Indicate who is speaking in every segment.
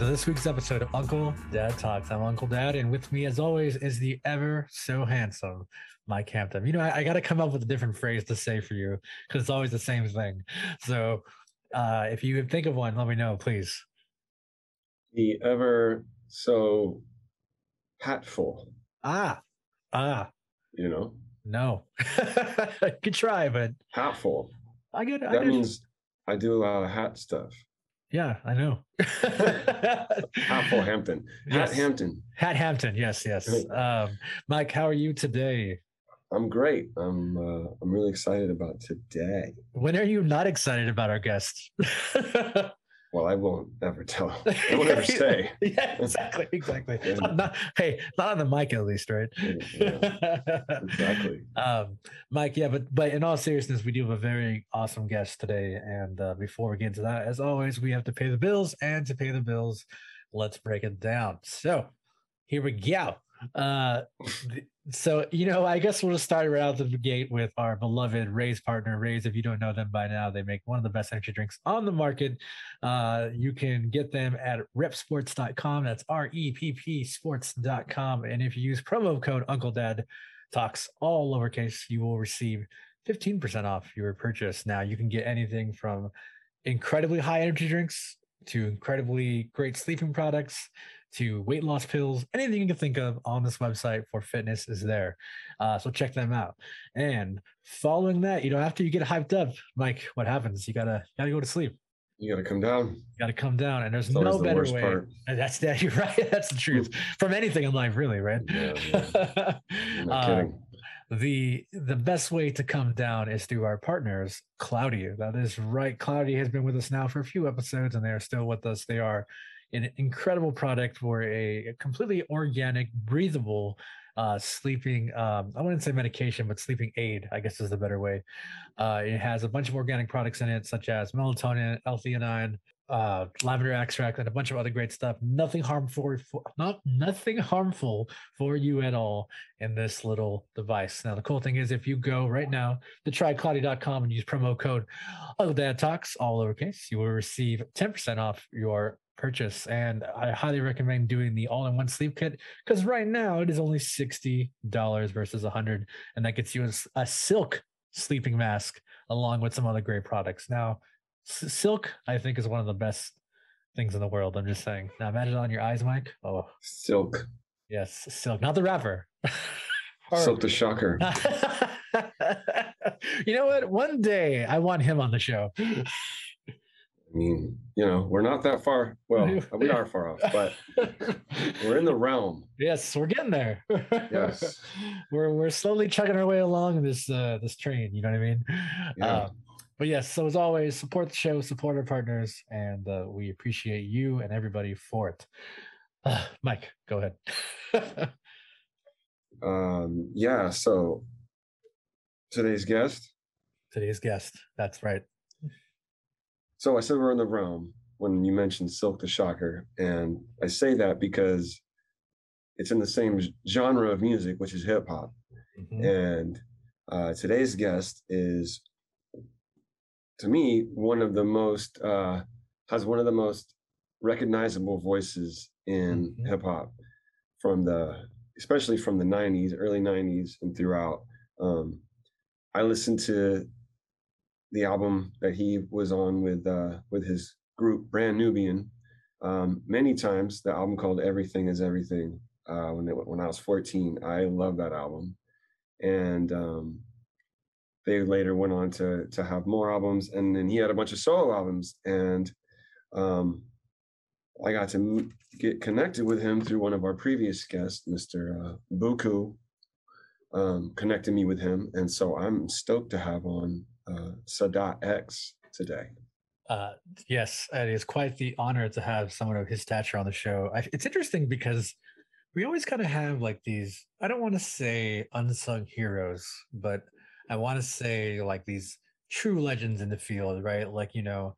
Speaker 1: Hello and welcome to this week's episode of Uncle Dad Talks. I'm Uncle Dad, and with me, as always, is the ever so handsome Mike Hampton. You know, I, I got to come up with a different phrase to say for you because it's always the same thing. So, uh, if you think of one, let me know, please.
Speaker 2: The ever so hatful.
Speaker 1: Ah, ah.
Speaker 2: You know.
Speaker 1: No, Could try, but
Speaker 2: hatful.
Speaker 1: I get
Speaker 2: that means I do a lot of hat stuff.
Speaker 1: Yeah, I know.
Speaker 2: Hatful Hampton. Hat. Hampton.
Speaker 1: Hat Hampton. Yes, yes. Um, Mike, how are you today?
Speaker 2: I'm great. I'm uh, I'm really excited about today.
Speaker 1: When are you not excited about our guest?
Speaker 2: Well, I won't ever tell. I won't ever say.
Speaker 1: yeah, exactly, exactly. Not, not, hey, not on the mic at least, right?
Speaker 2: Yeah, exactly.
Speaker 1: Um, Mike, yeah, but but in all seriousness, we do have a very awesome guest today. And uh, before we get into that, as always, we have to pay the bills, and to pay the bills, let's break it down. So here we go. Uh, so you know, I guess we'll just start right out the gate with our beloved Ray's partner. Ray's. if you don't know them by now, they make one of the best energy drinks on the market. Uh, you can get them at reppsports.com. That's R-E-P-P sports.com. And if you use promo code Uncle Dad Talks, all lowercase, you will receive 15% off your purchase. Now you can get anything from incredibly high energy drinks to incredibly great sleeping products to weight loss pills, anything you can think of on this website for fitness is there. Uh, so check them out. And following that, you know, after you get hyped up, Mike, what happens? You gotta gotta go to sleep.
Speaker 2: You gotta come down.
Speaker 1: You gotta come down, and there's no better way. Part. That's that. You're right. That's the truth from anything in life, really, right?
Speaker 2: Yeah. yeah. not kidding. Um,
Speaker 1: the the best way to come down is through our partners cloudy that is right cloudy has been with us now for a few episodes and they are still with us they are an incredible product for a completely organic, breathable uh, sleeping. Um, I wouldn't say medication, but sleeping aid, I guess is the better way. Uh, it has a bunch of organic products in it, such as melatonin, L-theanine, uh, lavender extract, and a bunch of other great stuff. Nothing harmful, for, not nothing harmful for you at all in this little device. Now, the cool thing is, if you go right now to trycloudy.com and use promo code Uncle Dad Talks, all lowercase, you will receive 10% off your purchase. And I highly recommend doing the all in one sleep kit because right now it is only $60 versus 100 And that gets you a, silk sleeping mask along with some other great products. Now, silk, I think, is one of the best things in the world. I'm just saying. Now, imagine on your eyes, Mike. Oh,
Speaker 2: silk.
Speaker 1: Yes, silk, not the rapper.
Speaker 2: Silkk the Shocker.
Speaker 1: you know what? One day I want him on the show.
Speaker 2: I mean, you know, we're not that far. Well, we are far off, but we're in the realm.
Speaker 1: Yes, we're getting there.
Speaker 2: Yes,
Speaker 1: we're we're slowly chugging our way along this uh, this train. You know what I mean?
Speaker 2: Yeah. Uh,
Speaker 1: but yes, so as always, support the show, support our partners, and uh, we appreciate you and everybody for it. Uh, Mike, go
Speaker 2: ahead. um, yeah. So today's guest.
Speaker 1: Today's guest. That's right.
Speaker 2: So I said we're in the realm when you mentioned Silkk the Shocker. And I say that because it's in the same genre of music, which is hip hop. Mm-hmm. And uh, today's guest is, to me, one of the most, uh, has one of the most recognizable voices in mm-hmm. hip hop from the, especially from the 90s, early 90s and throughout. Um, I listened to the album that he was on with uh, with his group Brand Nubian um, many times. The album called Everything Is Everything. Uh, when it, when I was 14, I love that album, and um, they later went on to to have more albums, and then he had a bunch of solo albums, and um, I got to get connected with him through one of our previous guests, Mr. Uh, Buku, um, connected me with him, and so I'm stoked to have on uh, Sadat X today.
Speaker 1: Uh, yes, it is quite the honor to have someone of his stature on the show. I, it's interesting because we always kind of have like these, I don't want to say unsung heroes, but I want to say like these true legends in the field, right? Like, you know,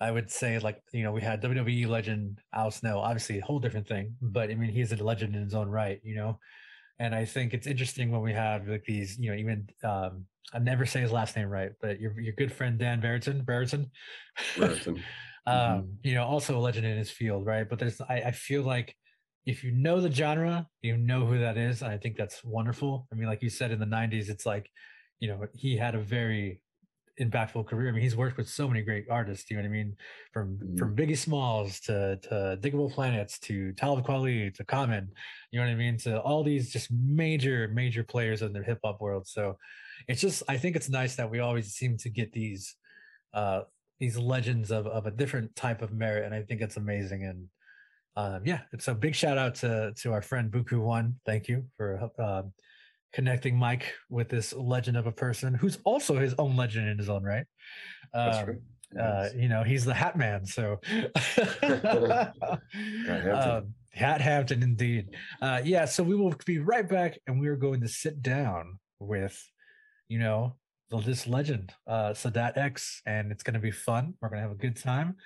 Speaker 1: I would say like, you know, we had WWE legend Al Snow, obviously a whole different thing, but I mean, he's a legend in his own right, you know? And I think it's interesting when we have like these, you know, even um, I never say his last name right, but your your good friend Dan Barrington, Barrington, Um, mm-hmm. you know, also a legend in his field, right? But there's I, I feel like if you know the genre, you know who that is. I think that's wonderful. I mean, like you said in the 90s, it's like, you know, he had a very impactful career. I mean, he's worked with so many great artists. You know what I mean? From mm-hmm. from Biggie Smalls to to Digable Planets to Talib Kweli to Common. You know what I mean? To all these just major major players in the hip hop world. So it's just I think it's nice that we always seem to get these uh these legends of of a different type of merit, and I think it's amazing. And um, yeah, so big shout out to to our friend Buku One. Thank you for uh, connecting Mike with this legend of a person who's also his own legend in his own right. Um, right. Uh, you know, he's the Hat Man. So, um, Hat Hampton, indeed. Uh, yeah. So we will be right back, and we are going to sit down with, you know, this legend, uh, Sadat X, and it's going to be fun. We're going to have a good time.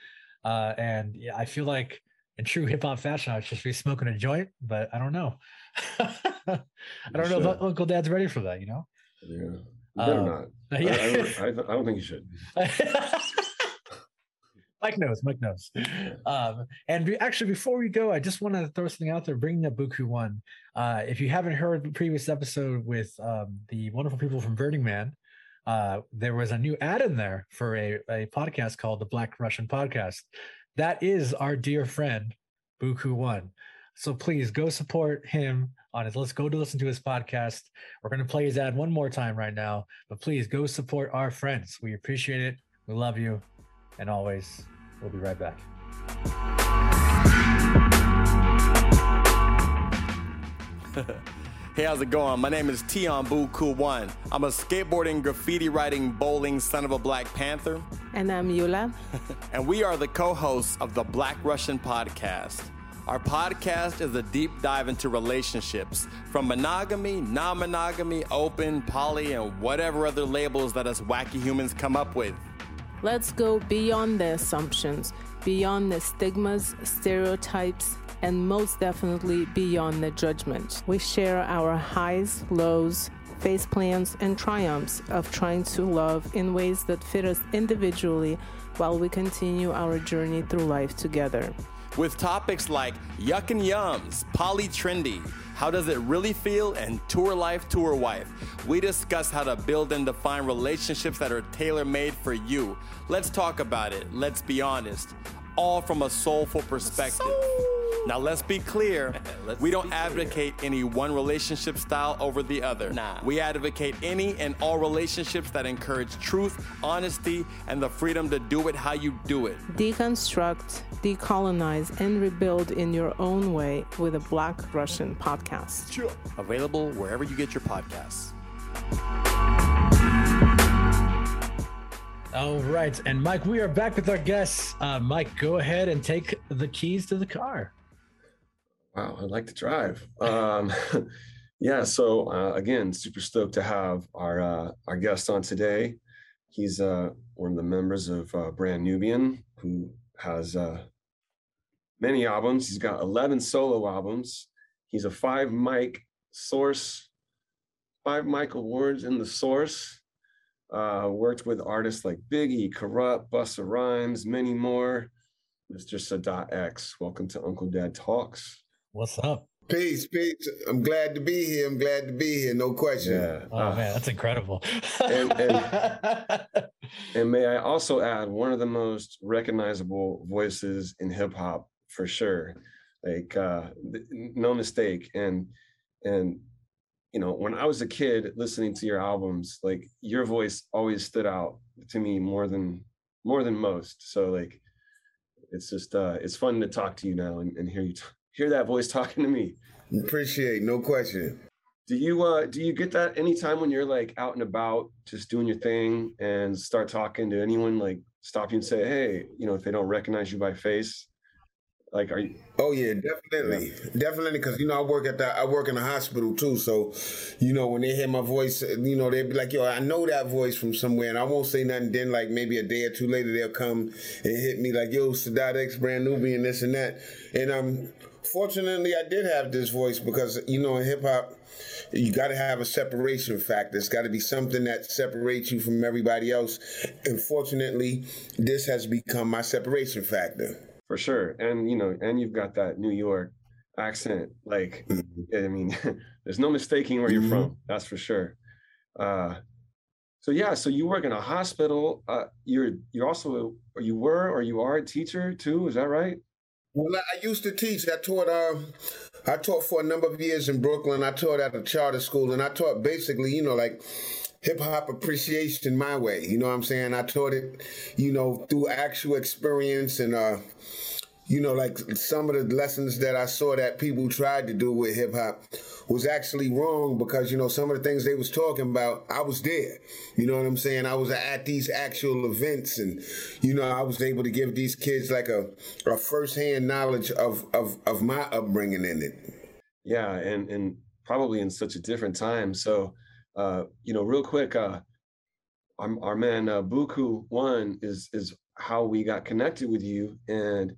Speaker 1: Uh, and yeah, I feel like in true hip hop fashion, I should be smoking a joint, but I don't know. I don't know if Uncle Dad's ready for that. You know.
Speaker 2: Yeah. You better um, not. Yeah. I, I, I, don't think you should.
Speaker 1: Mike knows. Mike knows. Um, and we, actually, before we go, I just want to throw something out there. Bringing up Buku One. Uh, if you haven't heard the previous episode with um, the wonderful people from Burning Man, uh, there was a new ad in there for a, a podcast called the Black Russian Podcast. That is our dear friend Buku One. So please go support him on his. Let's go to listen to his podcast. We're going to play his ad one more time right now, but please go support our friends. We appreciate it. We love you. And always, we'll be right back.
Speaker 3: hey, how's it going? My name is Tion Buku One. I'm a skateboarding, graffiti writing, bowling son of a Black Panther.
Speaker 4: And I'm Yula.
Speaker 3: and we are the co hosts of the Black Russian Podcast. Our podcast is a deep dive into relationships from monogamy, non monogamy, open, poly, and whatever other labels that us wacky humans come up with.
Speaker 4: Let's go beyond the assumptions, beyond the stigmas, stereotypes, and most definitely beyond the judgment. We share our highs, lows, face plans, and triumphs of trying to love in ways that fit us individually while we continue our journey through life together
Speaker 3: with topics like yuck and yums, poly trendy, how does it really feel, and tour life, tour wife. We discuss how to build and define relationships that are tailor made for you. Let's talk about it. Let's be honest. All from a soulful perspective. Soul. Now let's be clear. let's we don't advocate clear. any one relationship style over the other. Nah. We advocate any and all relationships that encourage truth, honesty, and the freedom to do it how you do it.
Speaker 4: Deconstruct, decolonize, and rebuild in your own way with a Black Russian podcast.
Speaker 3: Sure. Available wherever you get your podcasts.
Speaker 1: All right. And Mike, we are back with our guests. Uh, Mike, go ahead and take the keys to the car.
Speaker 2: Wow, I'd like to drive. Um, yeah, so uh, again, super stoked to have our uh, our guest on today. He's uh, one of the members of uh, Brand Nubian, who has uh, many albums. He's got 11 solo albums. He's a five mic source, five mic awards in the source. Uh, worked with artists like Biggie, Kurupt, Busta Rhymes, many more. Mr. Sadat X, welcome to Uncle Dad Talks.
Speaker 1: What's up?
Speaker 5: Peace, peace. I'm glad to be here. I'm glad to be here. No question.
Speaker 1: Yeah. Oh uh, man, that's incredible.
Speaker 2: and, and, and, may I also add one of the most recognizable voices in hip hop for sure. Like uh, no mistake. And and you know, when I was a kid listening to your albums, like your voice always stood out to me more than more than most. So like it's just uh it's fun to talk to you now and, and hear you talk hear that voice talking to me.
Speaker 5: Appreciate, no question.
Speaker 2: Do you uh do you get that anytime when you're like out and about, just doing your thing, and start talking to anyone, like stop you and say, hey, you know, if they don't recognize you by face, Like, are you?
Speaker 5: Oh yeah, definitely, yeah. definitely. Because you know, I work at the I work in a hospital too. So, you know, when they hear my voice, you know, they'd be like, "Yo, I know that voice from somewhere," and I won't say nothing. Then, like maybe a day or two later, they'll come and hit me like, "Yo, Sadat X, brand and this and that." And um, fortunately, I did have this voice because you know, in hip hop you got to have a separation factor. It's got to be something that separates you from everybody else. And fortunately, this has become my separation factor.
Speaker 2: For sure. And, you know, and you've got that New York accent. Like, mm-hmm. I mean, there's no mistaking where you're mm-hmm. from. That's for sure. Uh, so yeah, so you work in a hospital. Uh, you're you're also or you were or you are a teacher too. Is that right?
Speaker 5: Well, I used to teach. I taught. Uh, I taught for a number of years in Brooklyn. I taught at a charter school, and I taught basically, you know, like hip hop appreciation my way. You know what I'm saying? I taught it, you know, through actual experience and uh, you know, like some of the lessons that I saw that people tried to do with hip hop was actually wrong because, you know, some of the things they was talking about, I was there. You know what I'm saying? I was at these actual events and, you know, I was able to give these kids like a, a firsthand knowledge of, of, of my upbringing in it.
Speaker 2: Yeah. And, and probably in such a different time. So, uh, you know, real quick, uh, our, our man, uh, Buku one is, is how we got connected with you. And,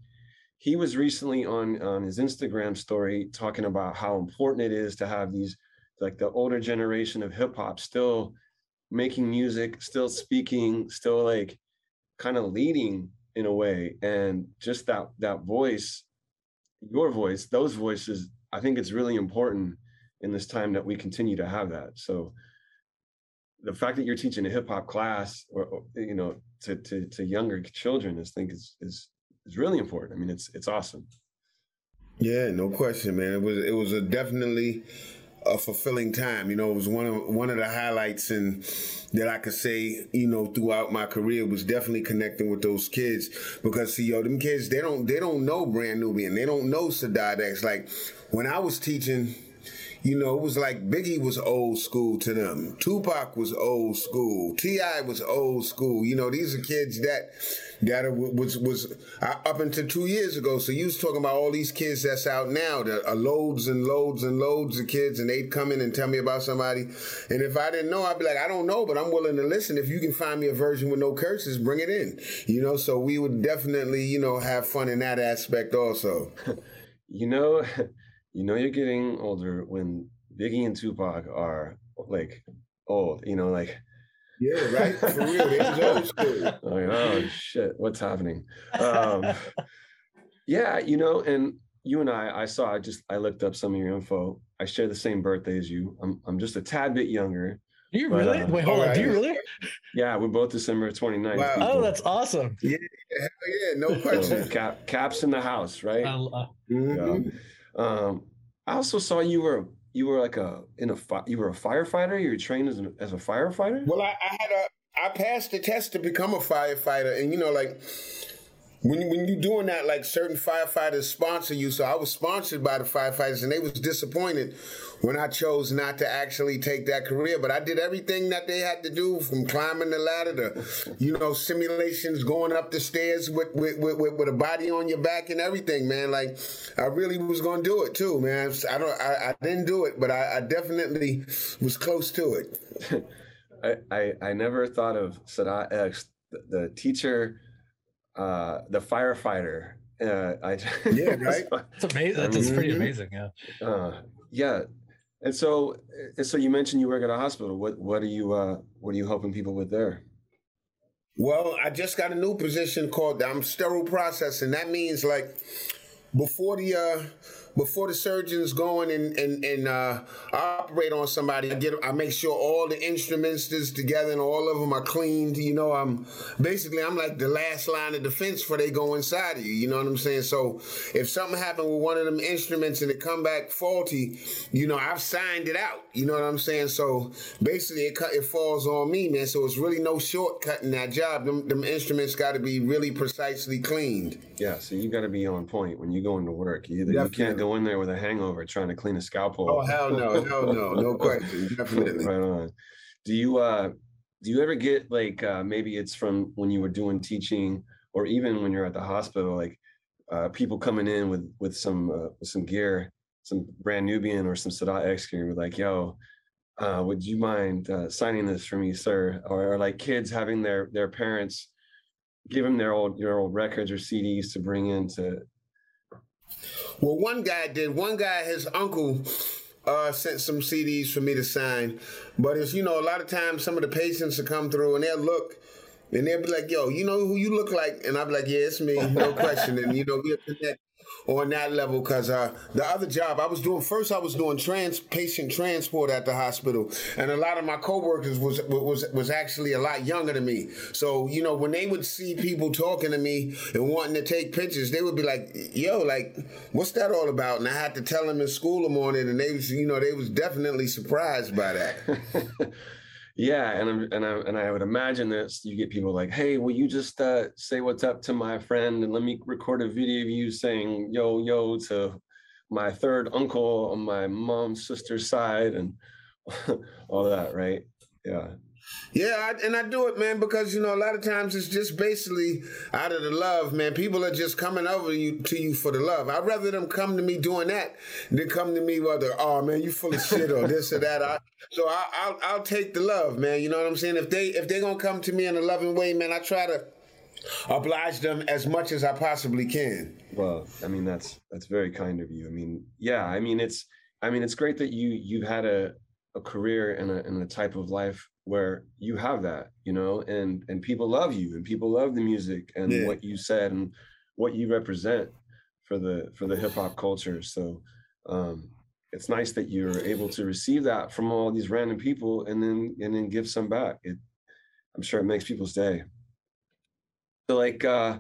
Speaker 2: he was recently on on his Instagram story talking about how important it is to have these like the older generation of hip hop still making music, still speaking, still like kind of leading in a way and just that that voice your voice those voices i think it's really important in this time that we continue to have that so the fact that you're teaching a hip hop class or, or you know to, to to younger children is think is is is really important. I mean, it's it's awesome.
Speaker 5: Yeah, no question, man. It was it was a definitely a fulfilling time. You know, it was one of one of the highlights and that I could say, you know, throughout my career was definitely connecting with those kids because see, yo, them kids they don't they don't know Brand Nubian, they don't know Sadat X. Like when I was teaching you know, it was like Biggie was old school to them. Tupac was old school. T.I. was old school. You know, these are kids that that was was uh, up until two years ago. So you was talking about all these kids that's out now. There are loads and loads and loads of kids, and they'd come in and tell me about somebody. And if I didn't know, I'd be like, I don't know, but I'm willing to listen. If you can find me a version with no curses, bring it in. You know, so we would definitely, you know, have fun in that aspect also.
Speaker 2: you know, you know, you're getting older when Biggie and Tupac are like old. You know, like
Speaker 5: yeah, right. For real, they old school. Like,
Speaker 2: oh shit, what's happening? Um, yeah, you know, and you and I, I saw. I just I looked up some of your info. I share the same birthday as you. I'm I'm just a tad bit younger.
Speaker 1: Do you but, really? Uh, Wait, hold right. on. Do you really?
Speaker 2: Yeah, we're both December 29th. Wow.
Speaker 1: Oh, that's awesome.
Speaker 5: Yeah, yeah, no question.
Speaker 2: So, cap, caps in the house, right? Uh, mm-hmm. yeah. Um, I also saw you were you were like a in a you were a firefighter. You were trained as a, as a firefighter.
Speaker 5: Well, I, I had a I passed the test to become a firefighter, and you know, like when when you're doing that, like certain firefighters sponsor you. So I was sponsored by the firefighters, and they was disappointed when I chose not to actually take that career. But I did everything that they had to do, from climbing the ladder to, you know, simulations, going up the stairs with with, with, with a body on your back and everything, man. Like I really was gonna do it too, man. I don't, I, I didn't do it, but I, I definitely was close to it.
Speaker 2: I, I I never thought of Sadat X, the teacher uh, the firefighter. Uh, I
Speaker 5: yeah, right.
Speaker 1: It's amazing. That's mm-hmm. pretty amazing. Yeah.
Speaker 2: Uh, yeah. And so, and so you mentioned you work at a hospital. What what are you uh, what are you helping people with there?
Speaker 5: Well, I just got a new position called I'm sterile processing. That means like before the uh, before the surgeons go in and, and, and uh, operate on somebody, I get I make sure all the instruments is together and all of them are cleaned. You know, I'm basically I'm like the last line of defense before they go inside of you. You know what I'm saying? So if something happened with one of them instruments and it come back faulty, you know, I've signed it out. You know what I'm saying? So basically, it cut, it falls on me, man. So it's really no shortcut in that job. Them, them instruments got to be really precisely cleaned.
Speaker 2: Yeah, so you got to be on point when you go into work. You, you can't go in there with a hangover trying to clean a scalpel.
Speaker 5: Oh hell no, hell no, no question, definitely.
Speaker 2: right on. Do you uh do you ever get like uh maybe it's from when you were doing teaching or even when you're at the hospital like uh, people coming in with with some uh, with some gear, some brand Nubian or some Sadat X gear, like, yo, uh, would you mind uh, signing this for me, sir? Or, or, like kids having their their parents give them their old their old records or CDs to bring in to.
Speaker 5: Well, one guy did. One guy, his uncle. Uh, sent some CDs for me to sign, but it's you know a lot of times some of the patients will come through and they'll look and they'll be like, yo, you know who you look like? And I'll be like, yeah, it's me, no question. And, you know, we'll connect on that level because uh, the other job I was doing first, I was doing trans patient transport at the hospital, and a lot of my coworkers was was was actually a lot younger than me. So you know, when they would see people talking to me and wanting to take pictures, they would be like, "Yo, like, what's that all about?" And I had to tell them in school the morning, and they was, you know, they was definitely surprised by that.
Speaker 2: Yeah, and I'm, and I and I would imagine this. you get people like, "Hey, will you just uh, say what's up to my friend and let me record a video of you saying yo yo to my third uncle on my mom's sister's side and all that, right?" Yeah.
Speaker 5: Yeah, I, and I do it, man, because you know a lot of times it's just basically out of the love, man. People are just coming over you to you for the love. I'd rather them come to me doing that than come to me whether, oh man, you full of shit or this or that. I, so I, I'll I'll take the love, man. You know what I'm saying? If they if they're gonna come to me in a loving way, man, I try to oblige them as much as I possibly can.
Speaker 2: Well, I mean that's that's very kind of you. I mean, yeah, I mean it's I mean it's great that you you've had a a career and a and a type of life where you have that, you know, and and people love you and people love the music and yeah. what you said and what you represent for the for the hip hop culture. So um it's nice that you're able to receive that from all these random people and then and then give some back. It I'm sure it makes people's day. So like uh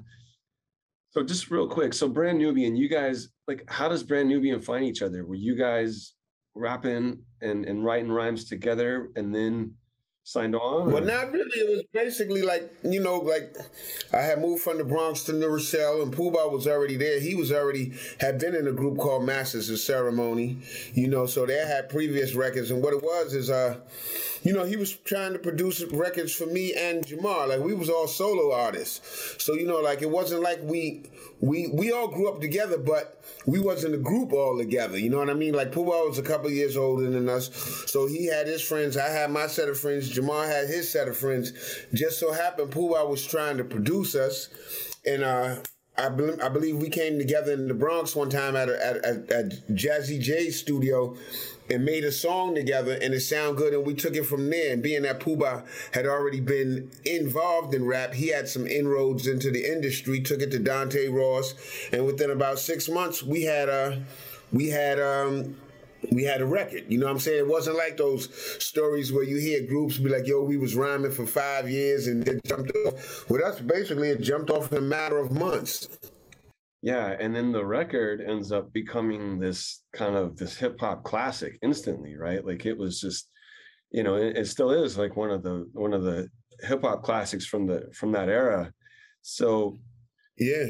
Speaker 2: so just real quick, so Brand Nubian, you guys like how does Brand Nubian find each other? Were you guys rapping and, and writing rhymes together and then signed on?
Speaker 5: Well, not really. It was basically like, you know, like I had moved from the Bronx to New Rochelle and Puba was already there. He was already, had been in a group called Masters of Ceremony, you know, so they had previous records. And what it was is, uh, you know, he was trying to produce records for me and Jamar. Like we was all solo artists. So, you know, like it wasn't like we we we all grew up together, but we wasn't a group all together. You know what I mean? Like Puba was a couple years older than us. So he had his friends. I had my set of friends. Jamar had his set of friends. Just so happened Puba was trying to produce us. And uh I, I believe we came together in the Bronx one time at, a, at, at, at Jazzy Jay's studio and made a song together and it sounded good and we took it from there and being that Puba had already been involved in rap he had some inroads into the industry took it to Dante Ross and within about six months we had a we had um we had a record. You know what I'm saying? It wasn't like those stories where you hear groups be like, yo, we was rhyming for five years and then jumped off. Well, that's basically it jumped off in a matter of months.
Speaker 2: Yeah, and then the record ends up becoming this kind of this hip hop classic instantly, right? Like it was just, you know, it, it still is like one of the one of the hip hop classics from the from that era. So,
Speaker 5: yeah,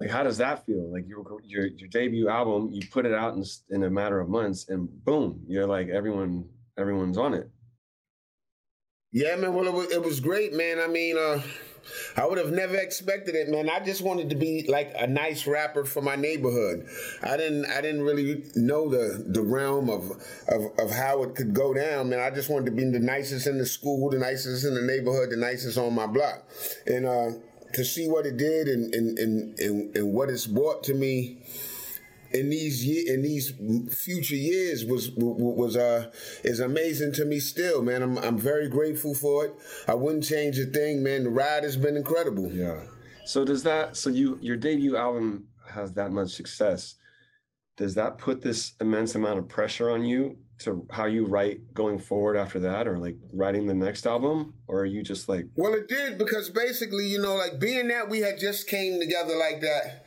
Speaker 2: like how does that feel? Like your your your debut album, you put it out in in a matter of months, and boom, you're like everyone everyone's on it.
Speaker 5: Yeah, man. Well, it was, it was great, man. I mean, uh I would have never expected it, man. I just wanted to be like a nice rapper for my neighborhood. I didn't I didn't really know the the realm of of, of how it could go down, man. I just wanted to be the nicest in the school, the nicest in the neighborhood, the nicest on my block. And uh, to see what it did and and, and, and, and what it's brought to me in these year in these future years was was uh is amazing to me still man. I'm I'm very grateful for it. I wouldn't change a thing man. The ride has been incredible.
Speaker 2: Yeah. So does that so you your debut album has that much success. Does that put this immense amount of pressure on you to how you write going forward after that or like writing the next album? Or are you just like
Speaker 5: well it did because basically you know like being that we had just came together like that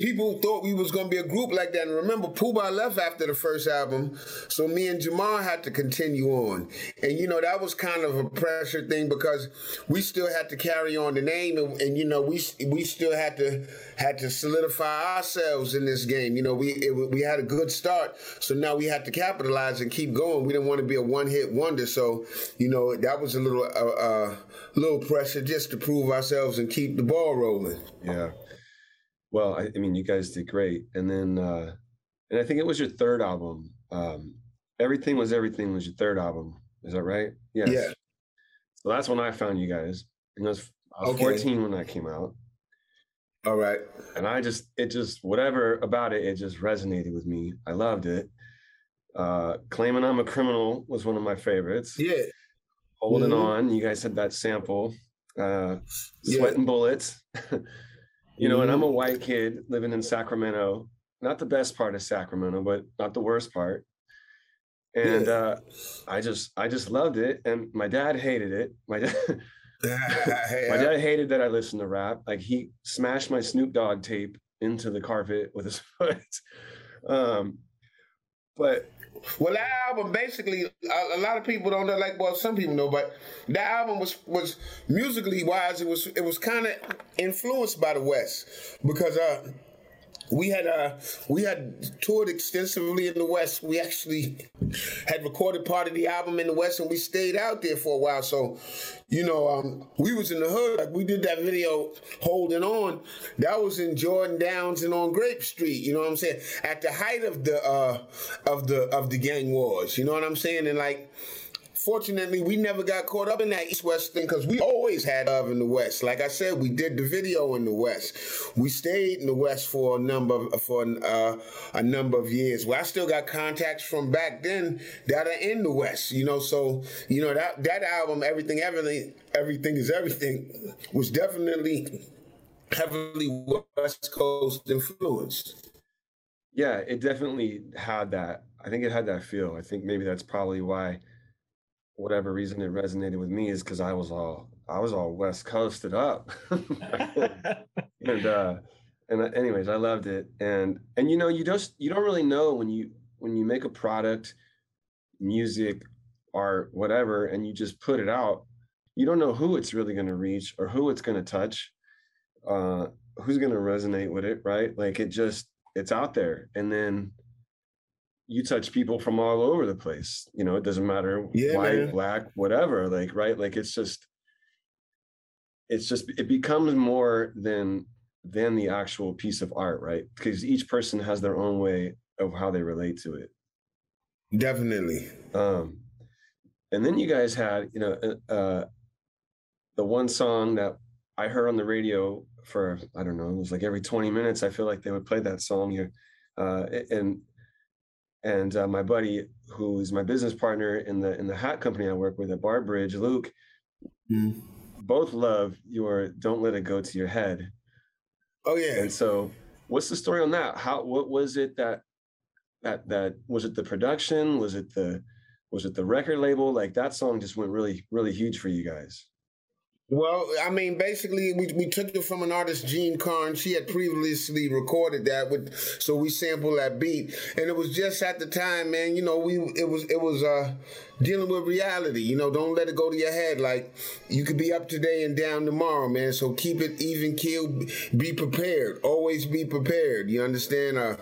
Speaker 5: people thought we was gonna be a group like that. And remember, Puba left after the first album, so me and Jamar had to continue on. And you know that was kind of a pressure thing because we still had to carry on the name, and, and you know we we still had to had to solidify ourselves in this game. You know we it, we had a good start, so now we had to capitalize and keep going. We didn't want to be a one hit wonder, so you know that was a little uh, uh, little pressure just to prove ourselves and keep the ball rolling.
Speaker 2: Yeah. Well, I, I, mean, you guys did great, and then uh, and I think it was your third album. Um, everything was everything was your third album. Is that right?
Speaker 5: Yes. Yeah.
Speaker 2: So that's when I found you guys. And I was, I was okay. 14 when that came out.
Speaker 5: All right.
Speaker 2: And I just, it just, whatever about it, it just resonated with me. I loved it. Uh, Claiming I'm a Criminal was one of my favorites.
Speaker 5: Yeah.
Speaker 2: Holding mm-hmm. On, you guys had that sample. Uh, Sweating yeah. Bullets. you know, and I'm a mm-hmm. white kid living in Sacramento. Not the best part of Sacramento, but not the worst part. And yeah. uh, I just, I just loved it. And my dad hated it. My dad. my dad hated that I listened to rap. Like he smashed my Snoop Dogg tape into the carpet with his foot. Um, but
Speaker 5: well, that album basically a, a, lot of people don't know. Like, well, some people know, but that album was was musically wise. It was it was kind of influenced by the West because uh we had uh we had toured extensively in the West. We actually had recorded part of the album in the West, and we stayed out there for a while. So, you know, um, we was in the hood. Like we did that video, holding on. That was in Jordan Downs and on Grape Street. You know what I'm saying? At the height of the uh of the of the gang wars. You know what I'm saying? And like fortunately, we never got caught up in that East West thing because we always had love in the West. Like I said, we did the video in the West. We stayed in the West for a number of, for uh, a number of years. Well, I still got contacts from back then that are in the West. You know, so you know that that album, everything, everything, everything is everything, was definitely heavily West Coast influenced.
Speaker 2: Yeah, it definitely had that. I think it had that feel. I think maybe that's probably why whatever reason it resonated with me is because I was all I was all West Coasted up, and uh, and uh, anyways, I loved it, and and you know you just you don't really know when you when you make a product, music, art, whatever, and you just put it out, you don't know who it's really going to reach or who it's going to touch, uh, who's going to resonate with it, right? Like it just it's out there, and then you touch people from all over the place. You know, it doesn't matter yeah, white, man. black, whatever. Like, right? Like it's just it's just it becomes more than than the actual piece of art, right? Because each person has their own way of how they relate to it.
Speaker 5: Definitely.
Speaker 2: Um and then you guys had, you know, uh, uh the one song that I heard on the radio for I don't know, it was like every 20 minutes I feel like they would play that song here. Uh, and and uh, my buddy who's my business partner in the in the hat company i work with at barbridge luke mm. both love your don't let it go to your head.
Speaker 5: Oh yeah.
Speaker 2: And so what's the story on that? How what was it that that that was it the production? Was it the was it the record label? Like that song just went really really huge for you guys
Speaker 5: well, I mean, basically, we, we took it from an artist, Jean Carn. She had previously recorded that with, so we sampled that beat, and it was just at the time, man. You know, we it was it was uh dealing with reality. You know, don't let it go to your head. Like you could be up today and down tomorrow, man. So keep it even keel. Be prepared. Always be prepared. You understand? Uh,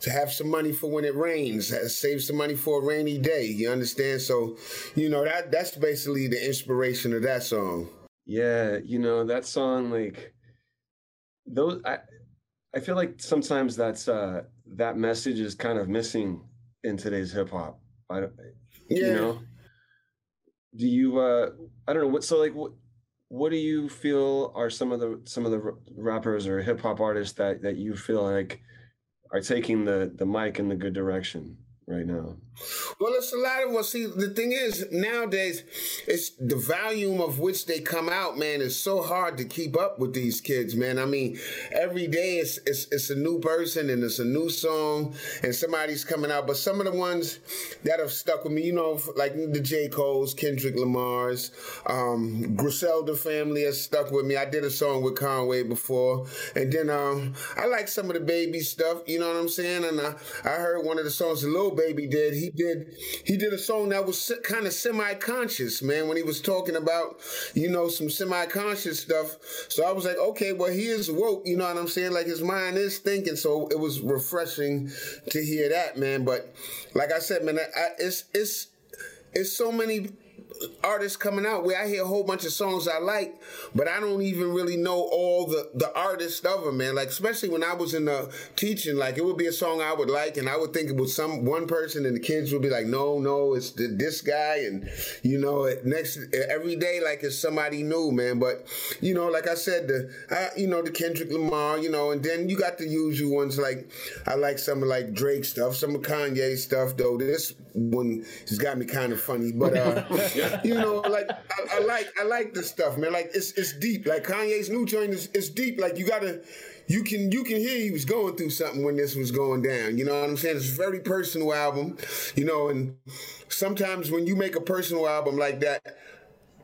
Speaker 5: to have some money for when it rains, save some money for a rainy day. You understand? So, you know that that's basically the inspiration of that song.
Speaker 2: Yeah, you know, that song like those I I feel like sometimes that's uh that message is kind of missing in today's hip hop. I don't yeah. you know. Do you uh I don't know what so like what what do you feel are some of the some of the rappers or hip hop artists that that you feel like are taking the the mic in the good direction? right now?
Speaker 5: Well, it's a lot of well. See, the thing is, nowadays, it's the volume of which they come out. Man, It's so hard to keep up with these kids. Man, I mean, every day it's it's, it's a new person and it's a new song and somebody's coming out. But some of the ones that have stuck with me, you know, like the J Cole's, Kendrick Lamar's, um, Griselda family has stuck with me. I did a song with Conway before, and then um, I like some of the baby stuff. You know what I'm saying? And I, I heard one of the songs, a Lil Baby did. He did he did a song that was kind of semi-conscious, man, when he was talking about, you know, some semi-conscious stuff. So I was like, okay, well, he is woke, you know what I'm saying? Like his mind is thinking. So it was refreshing to hear that, man. But like I said, man, I, it's it's it's so many artists coming out where I hear a whole bunch of songs I like, but I don't even really know all the the artists of them, man. Like especially when I was in the teaching, like it would be a song I would like, and I would think it was some one person, and the kids would be like, "No, no, it's the, this guy," and you know, uh, next uh, every day like it's somebody new, man. But you know, like I said, the I, you know the Kendrick Lamar, you know, and then you got the usual ones like I like some of like Drake stuff, some of Kanye stuff though. This one has got me kind of funny, but uh, you know, like I, I, like I like this stuff, man. Like it's it's deep. Like Kanye's new joint is it's deep. Like you gotta you can you can hear he was going through something when this was going down. You know what I'm saying? It's a very personal album, you know, and sometimes when you make a personal album like that,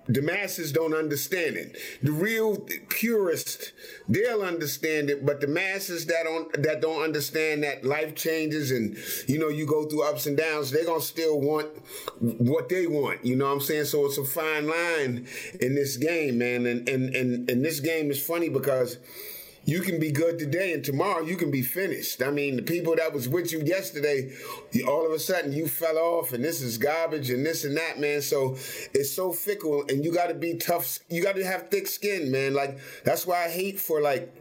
Speaker 5: the masses don't understand it. The real purists, they'll understand it, but the masses that don't that don't understand that life changes and you know you go through ups and downs, they're gonna still want what they want. You know what I'm saying? So it's a fine line in this game, man. And and and, and this game is funny because you can be good today and tomorrow you can be finished. I mean, the people that was with you yesterday, all of a sudden you fell off and this is garbage and this and that, man. So it's so fickle and you got to be tough. You got to have thick skin, man. Like that's why I hate for like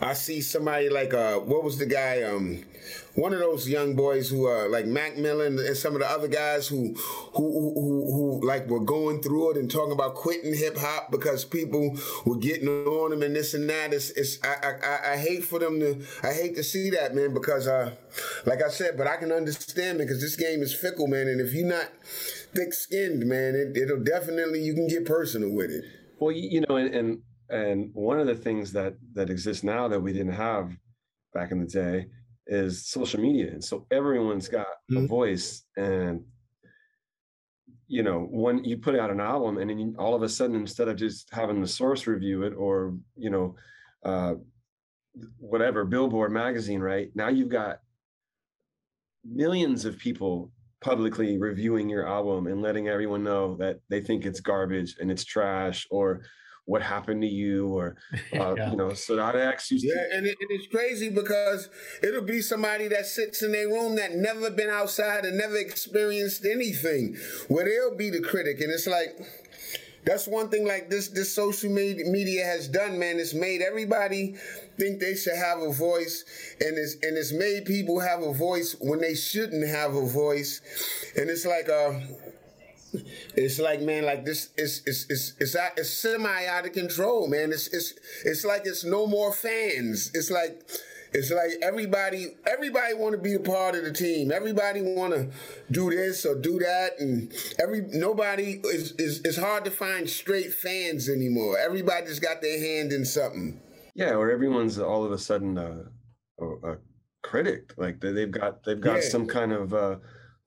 Speaker 5: I see somebody like uh what was the guy um one of those young boys who are like Mac Miller and some of the other guys who who who, who like were going through it and talking about quitting hip hop because people were getting on them and this and that. It's, it's I, I I hate for them to I hate to see that man because uh like I said, but I can understand because this game is fickle, man, and if you're not thick skinned, man, it, it'll definitely you can get personal with it.
Speaker 2: Well, you know, and, and and one of the things that that exists now that we didn't have back in the day is social media and so everyone's got mm-hmm. a voice and you know when you put out an album and then you, all of a sudden instead of just having the source review it or you know uh, whatever billboard magazine right now you've got millions of people publicly reviewing your album and letting everyone know that they think it's garbage and it's trash or what happened to you or uh, yeah. you know Sadat X used
Speaker 5: yeah to- and, it, and it's crazy because it'll be somebody that sits in their room that never been outside and never experienced anything where they'll be the critic and it's like that's one thing like this this social media has done man it's made everybody think they should have a voice and it's and it's made people have a voice when they shouldn't have a voice and it's like uh it's like man, like this is it's it's it's, it's semi out of control, man. It's it's it's like it's no more fans. It's like it's like everybody everybody want to be a part of the team. Everybody want to do this or do that, and every nobody is is it's hard to find straight fans anymore. Everybody's got their hand in something.
Speaker 2: Yeah, or everyone's all of a sudden a, a, a critic. Like they've got they've got yeah. some kind of. Uh,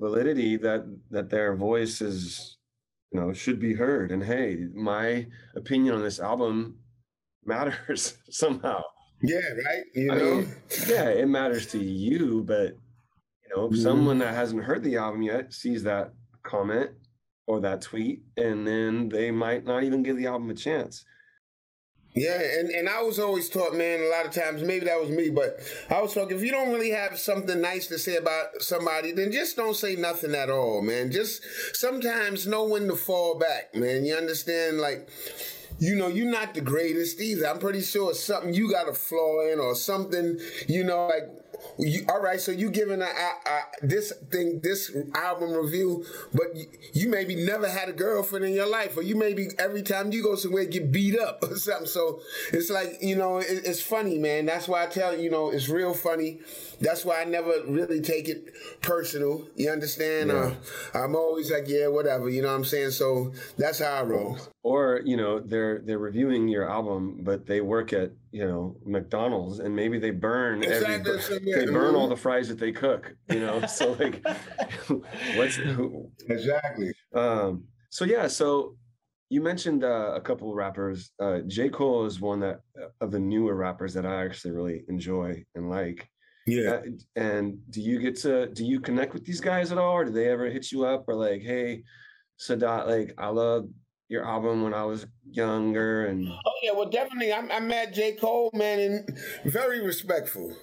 Speaker 2: validity that that their voice is you know should be heard. And hey my opinion on this album matters somehow.
Speaker 5: Yeah right? You know mean,
Speaker 2: yeah it matters to you but you know mm-hmm. someone that hasn't heard the album yet sees that comment or that tweet and then they might not even give the album a chance
Speaker 5: yeah, and, and I was always taught, man, a lot of times, maybe that was me, but I was taught if you don't really have something nice to say about somebody, then just don't say nothing at all, man. Just sometimes know when to fall back, man. You understand? Like, you know, you're not the greatest either. I'm pretty sure it's something you got a flaw in or something, you know, like you, all right, so you giving a, a, a, this thing, this album review, but you, you, maybe never had a girlfriend in your life, or you maybe every time you go somewhere get beat up or something. So it's like you know, it, it's funny, man. That's why I tell you, you know, it's real funny. That's why I never really take it personal. You understand? Yeah. Uh, I'm always like, yeah, whatever. You know what I'm saying? So that's how I roll.
Speaker 2: Or you know, they're they're reviewing your album, but they work at you know McDonald's, and maybe they burn exactly. every they burn all the fries that they cook. You know, so like, what's
Speaker 5: exactly?
Speaker 2: Um. So yeah. So you mentioned uh, a couple of rappers. Uh, J. Cole is one that uh, of the newer rappers that I actually really enjoy and like.
Speaker 5: Yeah. Uh,
Speaker 2: and do you get to do you connect with these guys at all, or do they ever hit you up or like, hey, Sadat, like I love your album when I was younger and
Speaker 5: oh yeah well definitely I, I met J. Cole man and very respectful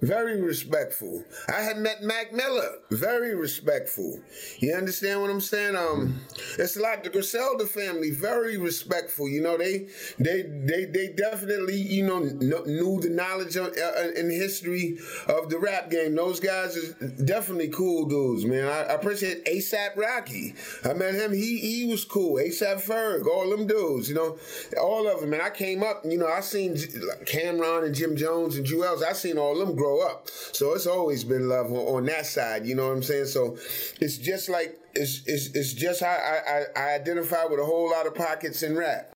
Speaker 5: very respectful. I had met Mac Miller, very respectful. You understand what I'm saying? Um, it's like the Griselda family, very respectful. You know, they they they they definitely you know knew the knowledge of, uh, and history of the rap game. Those guys is definitely cool dudes, man. I, I appreciate ASAP Rocky. I met him. He he was cool. ASAP Ferg, all them dudes. You know, all of them. And I came up. You know, I seen Cam'ron and Jim Jones and Juelz. I seen all them grow up. So it's always been love on, on that side. You know what I'm saying? So it's just like it's it's, it's just how I, I, I identify with a whole lot of pockets in rap.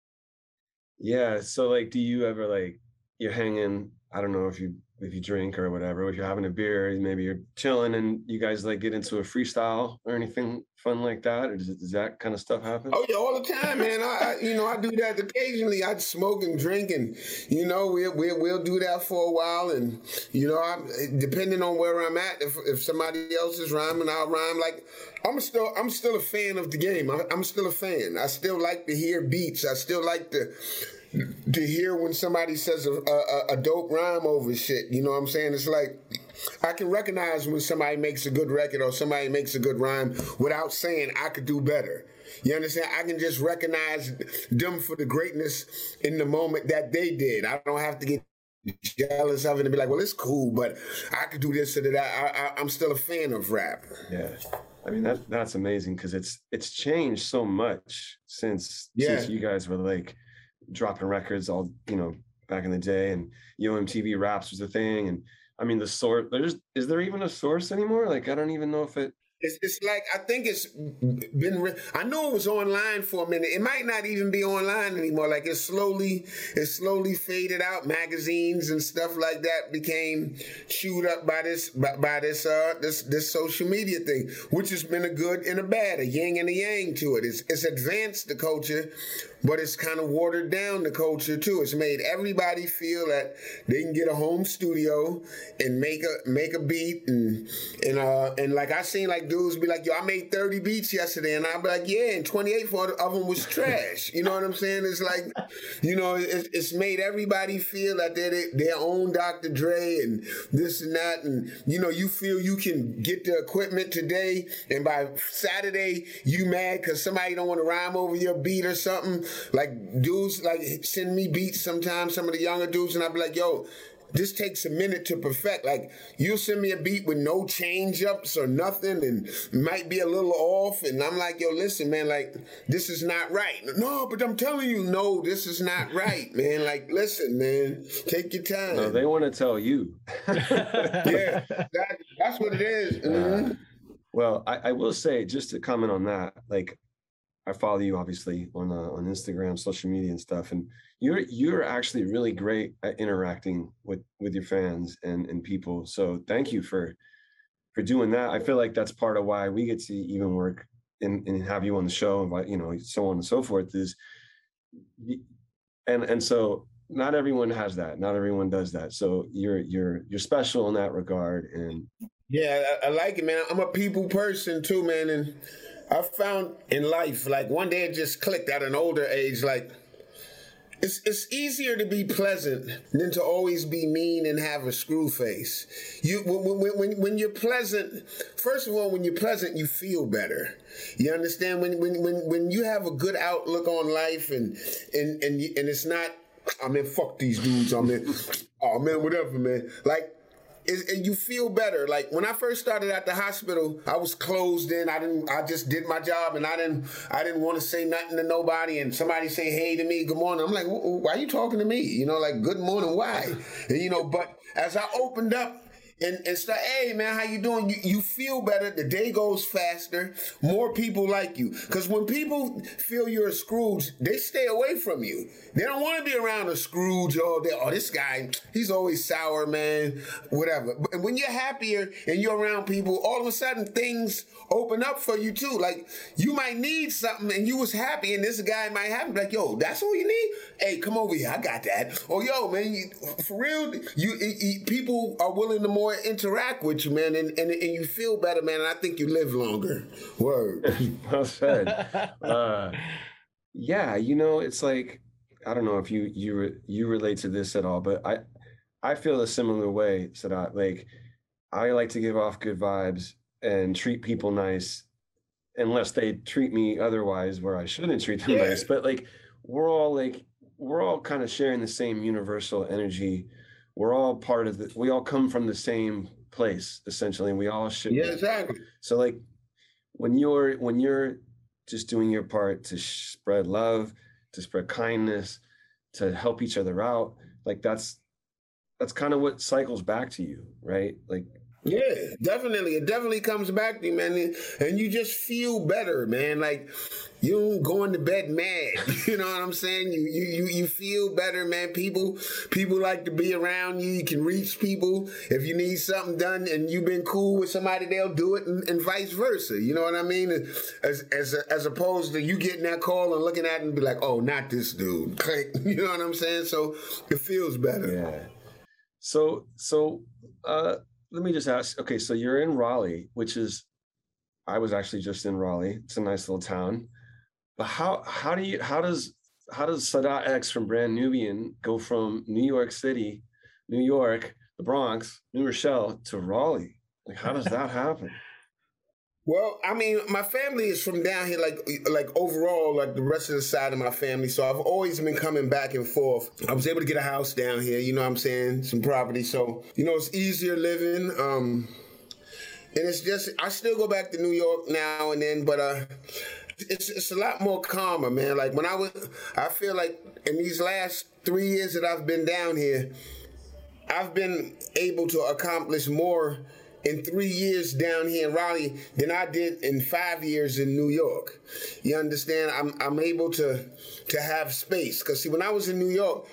Speaker 2: Yeah. So like, do you ever like you're hanging? I don't know if you if you drink or whatever, if you're having a beer, maybe you're chilling and you guys like get into a freestyle or anything fun like that? Or does, does that kind of stuff happen?
Speaker 5: Oh yeah, all the time, man. I, I, you know I do that occasionally. I smoke and drink, and you know we'll we'll, we'll do that for a while, and you know I, depending on where I'm at, if if somebody else is rhyming, I'll rhyme. Like I'm still I'm still a fan of the game. I, I'm still a fan. I still like to hear beats. I still like to to hear when somebody says a, a, a, dope rhyme over shit. You know what I'm saying? It's like I can recognize when somebody makes a good record or somebody makes a good rhyme without saying I could do better. You understand? I can just recognize them for the greatness in the moment that they did. I don't have to get jealous of it and be like, well, it's cool, but I could do this so that I, I, I'm still a fan of rap.
Speaker 2: Yeah. I mean that that's amazing because it's it's changed so much since yeah. since you guys were like dropping records all you know back in the day, and Yo MTV Raps was a thing, and I mean the source. There's is there even a source anymore? Like I don't even know if it
Speaker 5: it's, it's like I think it's been. Re- I know it was online for a minute. It might not even be online anymore. Like it slowly, it slowly faded out. Magazines and stuff like that became chewed up by this by, by this uh this this social media thing, which has been a good and a bad, a yin and a yang to it. It's it's advanced the culture, but it's kind of watered down the culture too. It's made everybody feel that they can get a home studio and make a make a beat and and uh and like I seen like dudes be like, yo, I made 30 beats yesterday. And I'd be like, yeah, and 28 of them was trash. You know what I'm saying? It's like, you know, it, it's made everybody feel that they're their own Dr. Dre and this and that. And, you know, you feel you can get the equipment today. And by Saturday, you mad because somebody don't want to rhyme over your beat or something. Like dudes like send me beats sometimes, some of the younger dudes. And I'd be like, yo, this takes a minute to perfect. Like you send me a beat with no change ups or nothing and might be a little off. And I'm like, yo, listen, man, like this is not right. No, but I'm telling you, no, this is not right, man. Like, listen, man, take your time.
Speaker 2: No, they want to tell you.
Speaker 5: yeah, that, that's what it is. Mm-hmm. Uh,
Speaker 2: well, I, I will say, just to comment on that, like I follow you obviously on uh, on Instagram, social media, and stuff, and you're you're actually really great at interacting with with your fans and and people. So thank you for for doing that. I feel like that's part of why we get to even work and, and have you on the show, and you know, so on and so forth. Is and and so not everyone has that. Not everyone does that. So you're you're you're special in that regard. And
Speaker 5: yeah, I, I like it, man. I'm a people person too, man, and I found in life, like one day it just clicked at an older age, like it's it's easier to be pleasant than to always be mean and have a screw face. You when, when, when you're pleasant, first of all, when you're pleasant, you feel better. You understand when when when when you have a good outlook on life and and and and it's not. Oh, I mean, fuck these dudes. Oh, I mean, oh man, whatever, man. Like and you feel better. Like when I first started at the hospital, I was closed in. I didn't. I just did my job, and I didn't. I didn't want to say nothing to nobody. And somebody say hey to me, good morning. I'm like, why are you talking to me? You know, like good morning, why? And you know, but as I opened up and, and start, hey man, how you doing? You, you feel better. The day goes faster. More people like you. Because when people feel you're a Scrooge, they stay away from you. They don't want to be around a Scrooge oh, all day. Oh, this guy, he's always sour, man. Whatever. But when you're happier and you're around people, all of a sudden things open up for you too. Like you might need something and you was happy, and this guy might have like, yo, that's all you need. Hey, come over here. I got that. Oh, yo, man, you, for real, you, you people are willing to more interact with you, man, and, and, and you feel better, man. And I think you live longer. Word.
Speaker 2: well said. Uh, yeah, you know, it's like I don't know if you you you relate to this at all, but I I feel a similar way, Sadat. Like I like to give off good vibes and treat people nice, unless they treat me otherwise where I shouldn't treat them yeah. nice. But like we're all like we're all kind of sharing the same universal energy. We're all part of the. We all come from the same place essentially, and we all should.
Speaker 5: Yeah, exactly.
Speaker 2: So like when you're when you're just doing your part to spread love, to spread kindness, to help each other out, like that's that's kind of what cycles back to you, right? Like
Speaker 5: yeah, definitely. It definitely comes back to you, man. And you just feel better, man. Like you going to bed mad. You know what I'm saying? You you you feel better, man. People people like to be around you. You can reach people. If you need something done and you've been cool with somebody, they'll do it and, and vice versa. You know what I mean? As as as opposed to you getting that call and looking at it and be like, oh, not this dude. you know what I'm saying? So it feels better.
Speaker 2: Yeah. So so uh let me just ask. Okay, so you're in Raleigh, which is, I was actually just in Raleigh. It's a nice little town. But how how do you how does how does Sadat X from Brand Nubian go from New York City, New York, the Bronx, New Rochelle to Raleigh? Like, how does that happen?
Speaker 5: Well, I mean, my family is from down here, like like overall, like the rest of the side of my family. So I've always been coming back and forth. I was able to get a house down here, you know what I'm saying, some property. So you know, it's easier living. Um, and it's just I still go back to New York now and then, but uh, it's it's a lot more calmer, man. Like when I was, I feel like in these last three years that I've been down here, I've been able to accomplish more in three years down here in Raleigh than I did in five years in New York. You understand? I'm I'm able to to have space because see when I was in New York,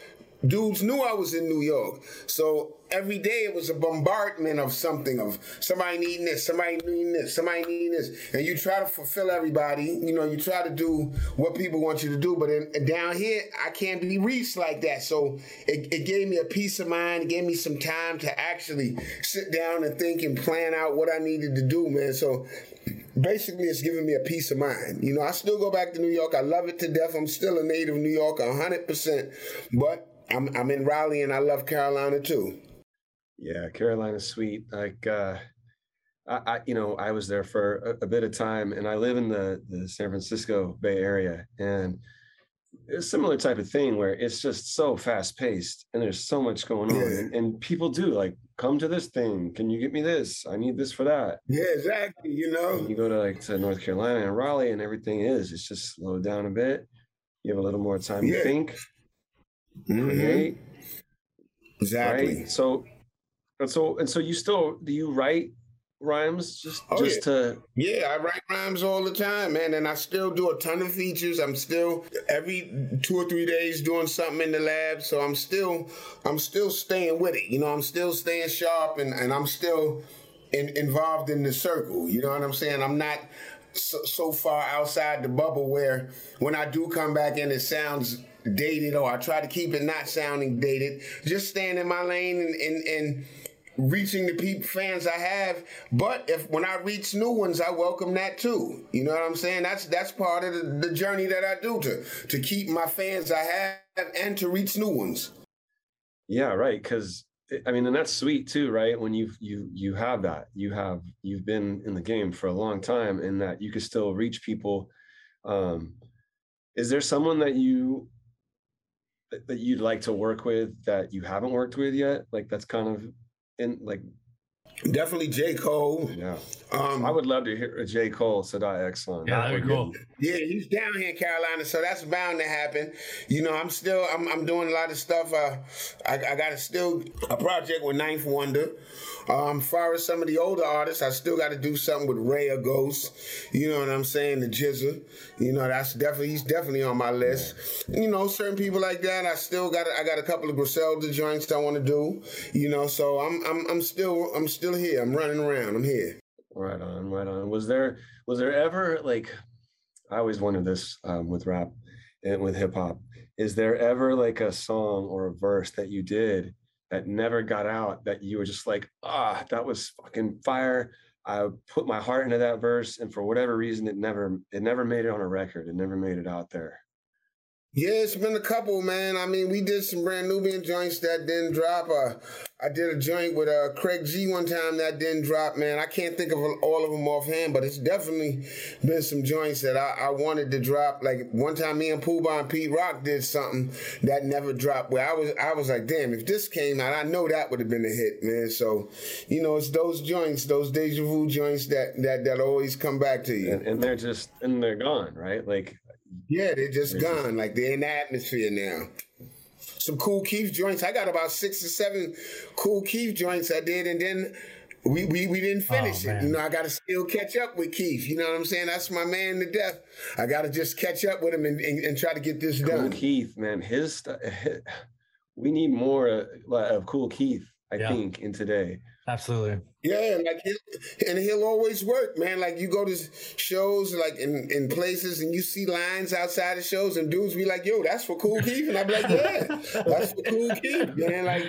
Speaker 5: dudes knew I was in New York, so every day it was a bombardment of something of somebody needing this, somebody needing this, somebody needing this, and you try to fulfill everybody. You know, you try to do what people want you to do, but in, down here I can't be reached like that. So it, it gave me a peace of mind. It gave me some time to actually sit down and think and plan out what I needed to do, man. So basically it's giving me a peace of mind. You know, I still go back to New York. I love it to death. I'm still a native New Yorker, 100%. But I'm, I'm in Raleigh and I love Carolina too.
Speaker 2: Yeah, Carolina's sweet. Like, uh, I, I, you know, I was there for a, a, bit of time, and I live in the the San Francisco Bay Area, and a similar type of thing where it's just so fast paced, and there's so much going on, yeah. and, and, people do like come to this thing. Can you get me this? I need this for that.
Speaker 5: Yeah, exactly. You know,
Speaker 2: and you go to like to North Carolina and Raleigh, and everything is it's just slowed down a bit. You have a little more time yeah. to think,
Speaker 5: mm-hmm. Exactly.
Speaker 2: Right? So and so and so you still do you write rhymes just oh, just
Speaker 5: yeah.
Speaker 2: to
Speaker 5: yeah i write rhymes all the time man and i still do a ton of features i'm still every two or three days doing something in the lab so i'm still i'm still staying with it you know i'm still staying sharp and, and i'm still in, involved in the circle you know what i'm saying i'm not so, so far outside the bubble where when i do come back in it sounds dated or i try to keep it not sounding dated just staying in my lane and and, and reaching the fans I have. But if when I reach new ones, I welcome that too. You know what I'm saying? That's that's part of the, the journey that I do to to keep my fans I have and to reach new ones.
Speaker 2: Yeah, right. Because I mean, and that's sweet too, right? When you you you have that, you have you've been in the game for a long time, and that you can still reach people. Um, is there someone that you that you'd like to work with that you haven't worked with yet? Like that's kind of in like
Speaker 5: Definitely J. Cole.
Speaker 2: Yeah. Um, I would love to hear a J. Cole Sadat X
Speaker 1: song. Yeah, that'd be cool.
Speaker 5: Yeah, he's down here in Carolina, so that's bound to happen. You know, I'm still I'm, I'm doing a lot of stuff. Uh, I, I got a still a project with Ninth Wonder. Um, far as some of the older artists, I still got to do something with Rae or Ghost. You know what I'm saying? The GZA. You know, that's definitely he's definitely on my list. You know, certain people like that. I still got I got a couple of Griselda joints I want to do. You know, so I'm I'm I'm still I'm still here. I'm running around. I'm here.
Speaker 2: Right on, right on. Was there was there ever like I always wondered this um, with rap and with hip hop. Is there ever like a song or a verse that you did that never got out that you were just like, ah, that was fucking fire. I put my heart into that verse, and for whatever reason, it never it never made it on a record. It never made it out there.
Speaker 5: Yeah, it's been a couple, man. I mean, we did some brand Nubian joints that didn't drop. Uh, I did a joint with uh, Craig G one time that didn't drop, man. I can't think of all of them offhand, but it's definitely been some joints that I, I wanted to drop. Like one time, me and Puba and Pete Rock did something that never dropped. Where I was, I was like, damn, if this came out, I know that would have been a hit, man. So, you know, it's those joints, those deja vu joints that that that always come back to you,
Speaker 2: and, and they're just and they're gone, right? Like
Speaker 5: yeah, they're just they're gone. Just... Like they're in the atmosphere now. Some Kool Keith joints. I got about six or seven Kool Keith joints I did, and then we we, we didn't oh, finish oh, it. You know, I got to still catch up with Keith. You know what I'm saying? That's my man to death. I got to just catch up with him and, and, and, try to get this
Speaker 2: Kool
Speaker 5: done.
Speaker 2: Keith, man, his, his we need more uh, of Kool Keith. I yeah. think in today.
Speaker 1: Absolutely.
Speaker 5: Yeah, like he'll, and he'll always work, man. Like you go to shows, like in, in places, and you see lines outside of shows, and dudes be like, "Yo, that's for Kool Keith," and I be like, "Yeah, that's for Kool Keith." Man, like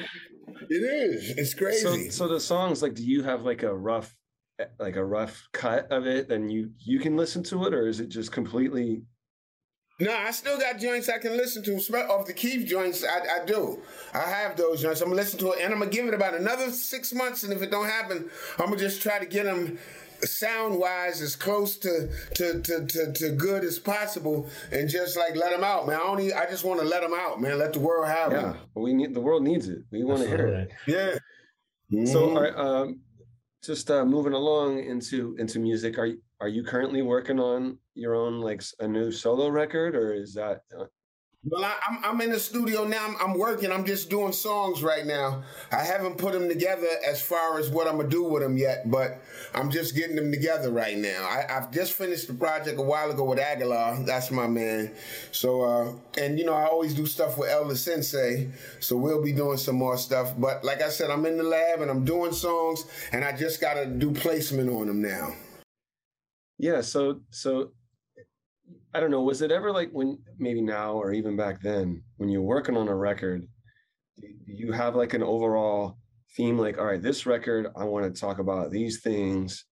Speaker 5: it is. It's crazy.
Speaker 2: So, so the songs, like, do you have like a rough, eh, like a rough cut of it, and you you can listen to it, or is it just completely
Speaker 5: no, I still got joints I can listen to. Off the Keith joints, I, I do. I have those joints. I'm gonna listen to it, and I'm gonna give it about another six months. And if it don't happen, I'm gonna just try to get them sound wise as close to, to to, to to good as possible, and just like let them out, man. I only I just want to let them out, man. Let the world have
Speaker 2: yeah, them. Yeah, we need the world needs it. We want to hear it.
Speaker 5: Yeah.
Speaker 2: Mm-hmm. So, all right, um, just uh, moving along into into music. Are you are you currently working on your own like a new solo record, or is that? Uh...
Speaker 5: Well, I, am I'm, I'm in the studio now. I'm, I'm, working. I'm just doing songs right now. I haven't put them together as far as what I'm gonna do with them yet, but I'm just getting them together right now. I, have just finished the project a while ago with Aguilar. That's my man. So, uh, and you know, I always do stuff with El Da Sensei. So we'll be doing some more stuff. But like I said, I'm in the lab and I'm doing songs, and I just gotta do placement on them now
Speaker 2: yeah so so i don't know was it ever like when maybe now or even back then when you're working on a record do you have like an overall theme like all right this record i want to talk about these things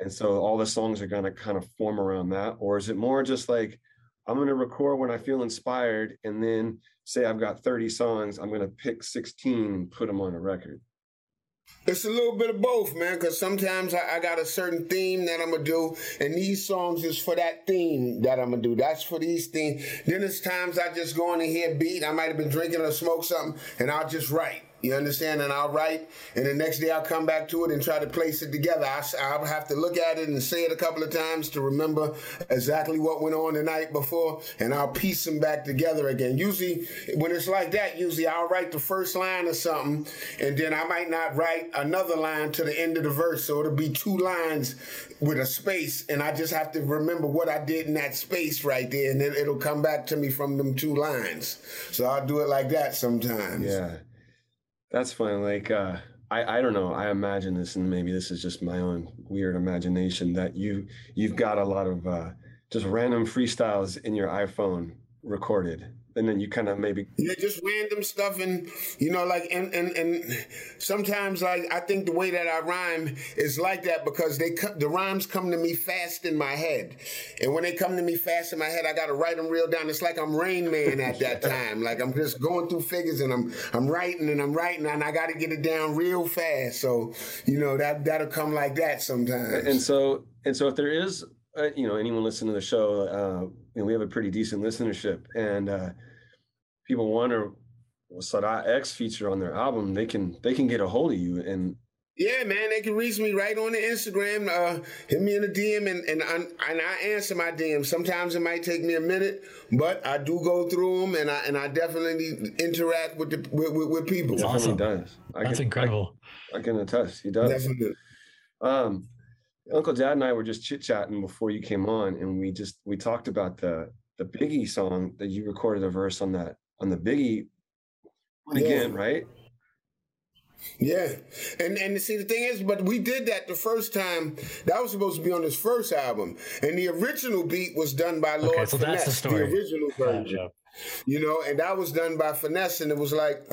Speaker 2: and so all the songs are going to kind of form around that? Or is it more just like i'm going to record when i feel inspired and then say i've got 30 songs i'm going to pick 16 and put them on a record
Speaker 5: it's a little bit of both, man, because sometimes I, I, got a certain theme that I'm going to do, and these songs is for that theme that I'm going to do. That's for these themes. Then there's times I just go in and hear beat. I might have been drinking or smoke something, and I'll just write. You understand? And I'll write, and the next day I'll come back to it and try to place it together. I, will have to look at it and say it a couple of times to remember exactly what went on the night before, and I'll piece them back together again. Usually, when it's like that, usually I'll write the first line or something, and then I might not write another line to the end of the verse. So it'll be two lines with a space, and I just have to remember what I did in that space right there, and then it'll come back to me from them two lines. So I'll do it like that sometimes.
Speaker 2: Yeah. That's fine. Like, uh, I, I don't know. I imagine this, and maybe this is just my own weird imagination that you you've got a lot of uh, just random freestyles in your iPhone recorded and then you kind of maybe
Speaker 5: yeah just random stuff and you know like and and and sometimes like i think the way that i rhyme is like that because they the rhymes come to me fast in my head. And when they come to me fast in my head i gotta write them real down. It's like i'm rain man at that time. Like i'm just going through figures and i'm i'm writing and i'm writing and i gotta get it down real fast. So you know that that'll come like that sometimes.
Speaker 2: And so and so if there is uh, you know anyone listening to the show uh, you know, we have a pretty decent listenership and uh, people wonder what's that X feature on their album, they can they can get a hold of you and
Speaker 5: yeah, man, they can reach me right on the Instagram. Uh, hit me in the DM, and and I, and I answer my DM. Sometimes it might take me a minute, but I do go through them, and I and I definitely interact with the with, with, with people.
Speaker 2: That's awesome. does.
Speaker 1: I That's can, incredible.
Speaker 2: I, I, can attest. He does. Definitely. Um, Uncle Dad and I were just chit chatting before you came on, and we just we talked about the the Biggie song that you recorded a verse on that on the Biggie yeah. again, right?
Speaker 5: Yeah, and and see the thing is, but we did that the first time. That was supposed to be on his first album, and the original beat was done by Lord okay, so Finesse, that's the, story. the original version. Gotcha. You know, and that was done by Finesse, and it was like,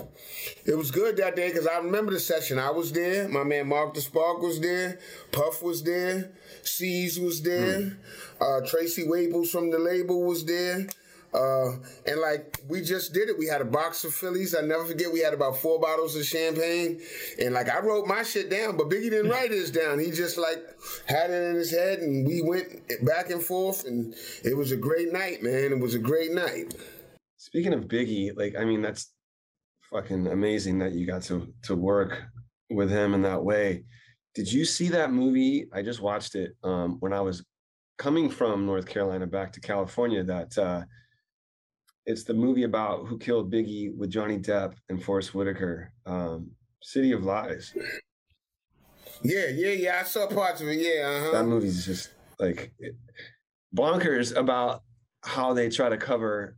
Speaker 5: it was good that day because I remember the session. I was there. My man Mark the Spark was there. Puff was there. Cease was there. Mm. Uh, Tracy Waples from the label was there. Uh, and like we just did it. We had a box of Phillies. I never forget. We had about four bottles of champagne, and like I wrote my shit down, but Biggie didn't write his down. He just like had it in his head, and we went back and forth, and it was a great night, man. It was a great night.
Speaker 2: Speaking of Biggie, like I mean, that's fucking amazing that you got to to work with him in that way. Did you see that movie? I just watched it um, when I was coming from North Carolina back to California. That uh, it's the movie about who killed Biggie with Johnny Depp and Forest Whitaker. Um, City of Lies.
Speaker 5: Yeah, yeah, yeah. I saw parts of it. Yeah, uh-huh.
Speaker 2: That movie's just like it, bonkers about how they try to cover.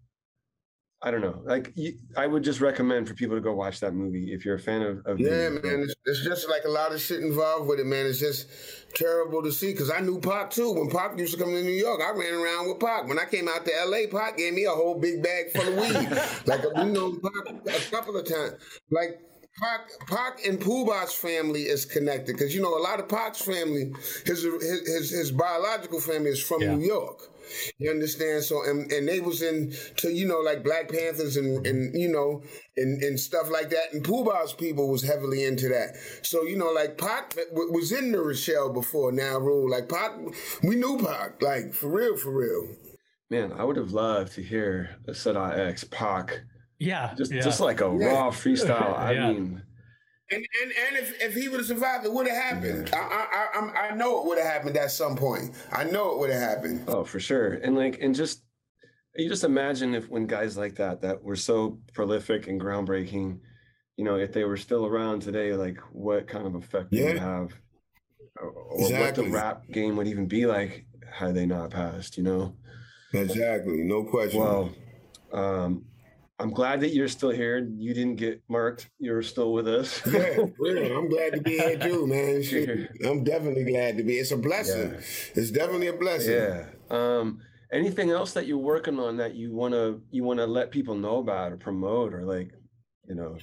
Speaker 2: I don't know. Like you, I would just recommend for people to go watch that movie if you're a fan of. of
Speaker 5: yeah,
Speaker 2: Biggie.
Speaker 5: man. It's, it's just like a lot of shit involved with it, man. It's just terrible to see because I knew Pac too. When Pac used to come to New York, I ran around with Pac. When I came out to LA, Pac gave me a whole big bag full of weed. like we know Pac a couple of times. Like Pac, Pac and Puba's family is connected because you know a lot of Pac's family, his his his, his biological family is from
Speaker 1: Yeah.
Speaker 5: New York. You understand? So and and they was in to you know like Black Panthers and and you know and and stuff like that. And Puba's people was heavily into that. So you know like Pac was in the Rochelle before now rule. Like Pac, we knew Pac like for real, for real.
Speaker 2: Man, I would have loved to hear a Sadat X Pac,
Speaker 1: Yeah,
Speaker 2: just
Speaker 1: yeah.
Speaker 2: just like a
Speaker 5: Yeah.
Speaker 2: raw freestyle. I
Speaker 1: Yeah.
Speaker 2: mean,
Speaker 5: And and, and if, if he would have survived, it would have happened. I, I I I'm- I know it would have happened at some point. I know it would have happened.
Speaker 2: oh, for sure. And like, and just you just imagine if when guys like that that were so prolific and groundbreaking, you know, if they were still around today, like what kind of effect they would have, or, or what the rap game would even be like had they not passed. You know.
Speaker 5: Exactly, no question.
Speaker 2: Well, um, I'm glad that you're still here. You didn't get marked. You're still with us.
Speaker 5: Yeah. I'm glad to be here too, man. Shit, I'm definitely glad to be. It's a blessing.
Speaker 2: Yeah.
Speaker 5: It's definitely a blessing.
Speaker 2: Yeah. Um, anything else that you're working on that you wanna you wanna let people know about or promote or like, you know?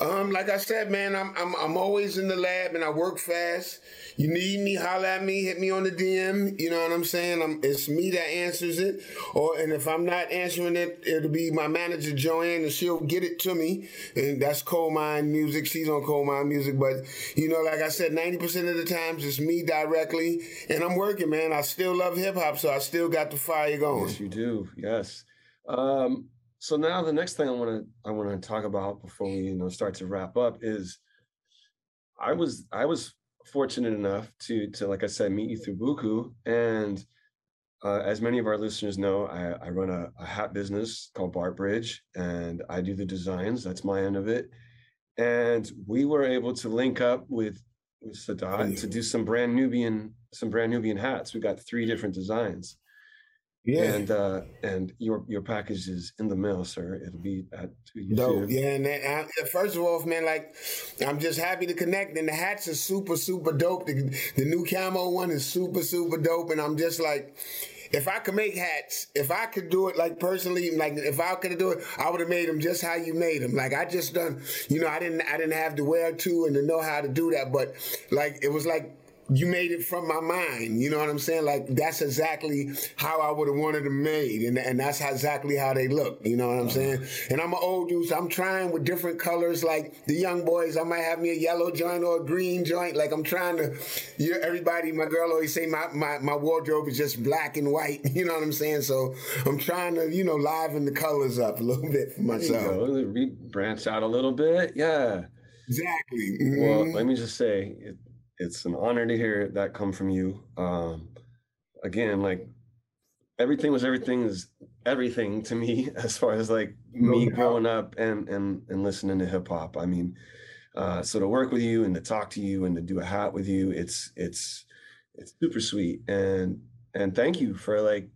Speaker 5: Um, like I said, man, I'm I'm I'm always in the lab and I work fast. You need me, holler at me, hit me on the DM. You know what I'm saying? I'm, it's me that answers it, or and if I'm not answering it, it'll be my manager Joanne, and she'll get it to me. And that's Coal Mine Music. She's on Coal Mine Music, but you know, like I said, 90% of the times it's me directly, and I'm working, man. I still love hip hop, so I still got the fire going.
Speaker 2: Yes, you do. Yes. Um, so now the next thing I want to I want to talk about before we you know start to wrap up is I was I was fortunate enough to to like I said meet you through Buku and uh, as many of our listeners know, I, I run a, a hat business called Bart Bridge, and I do the designs. That's my end of it. And we were able to link up with with Sadat to do some brand Nubian some brand Nubian hats. We got three different designs
Speaker 5: Yeah.
Speaker 2: and uh and your your package is in the mail sir it'll be at
Speaker 5: Dope. Yeah, and that, I, first of all, man, like I'm just happy to connect. And the hats are super, super dope. The, the new camo one is super, super dope. And I'm just like, if I could make hats, if I could do it like personally, like if I could do it, I would have made them just how you made them. Like I just done, you know, I didn't, I didn't have to wear to and to know how to do that, but like it was like you made it from my mind. You know what I'm saying? Like that's exactly how I would have wanted them made, and and that's how, exactly how they look. You know what I'm saying? And I'm an old dude, so I'm trying with different colors. Like the young boys, I might have me a yellow joint or a green joint. Like I'm trying to. You know, everybody, my girl always say my, my my wardrobe is just black and white. You know what I'm saying? So I'm trying to you know liven the colors up a little bit for
Speaker 2: There you
Speaker 5: myself.
Speaker 2: go. Branch out a little bit yeah
Speaker 5: Exactly.
Speaker 2: well
Speaker 5: Mhm.
Speaker 2: let me just say it's an honor to hear that come from you. Um again like everything was everything is everything to me as far as like me growing up and and and listening to hip hop. I mean uh so to work with you and to talk to you and to do a hat with you it's it's it's super sweet. And and thank you for like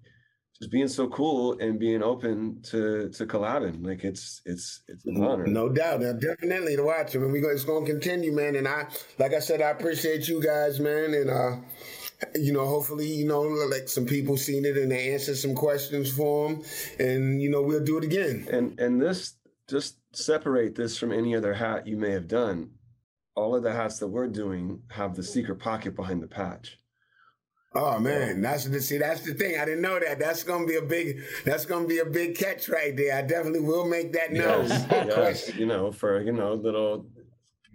Speaker 2: just being so cool and being open to to collabing. Like it's it's it's an honor.
Speaker 5: No doubt, now, definitely to watch him, and we go, it's going to continue, man. And I, like I said, I appreciate you guys, man, and uh, you know, hopefully, you know, like some people seen it and they answered some questions for them, and you know, we'll do it again.
Speaker 2: and and this just separate this from any other hat you may have done. All of the hats that we're doing have the secret pocket behind the patch
Speaker 5: Oh man, that's the see. That's the thing. I didn't know that. That's gonna be a big. That's gonna be a big catch right there. I definitely will make that known.
Speaker 2: Yes, yes, you know, for you know, little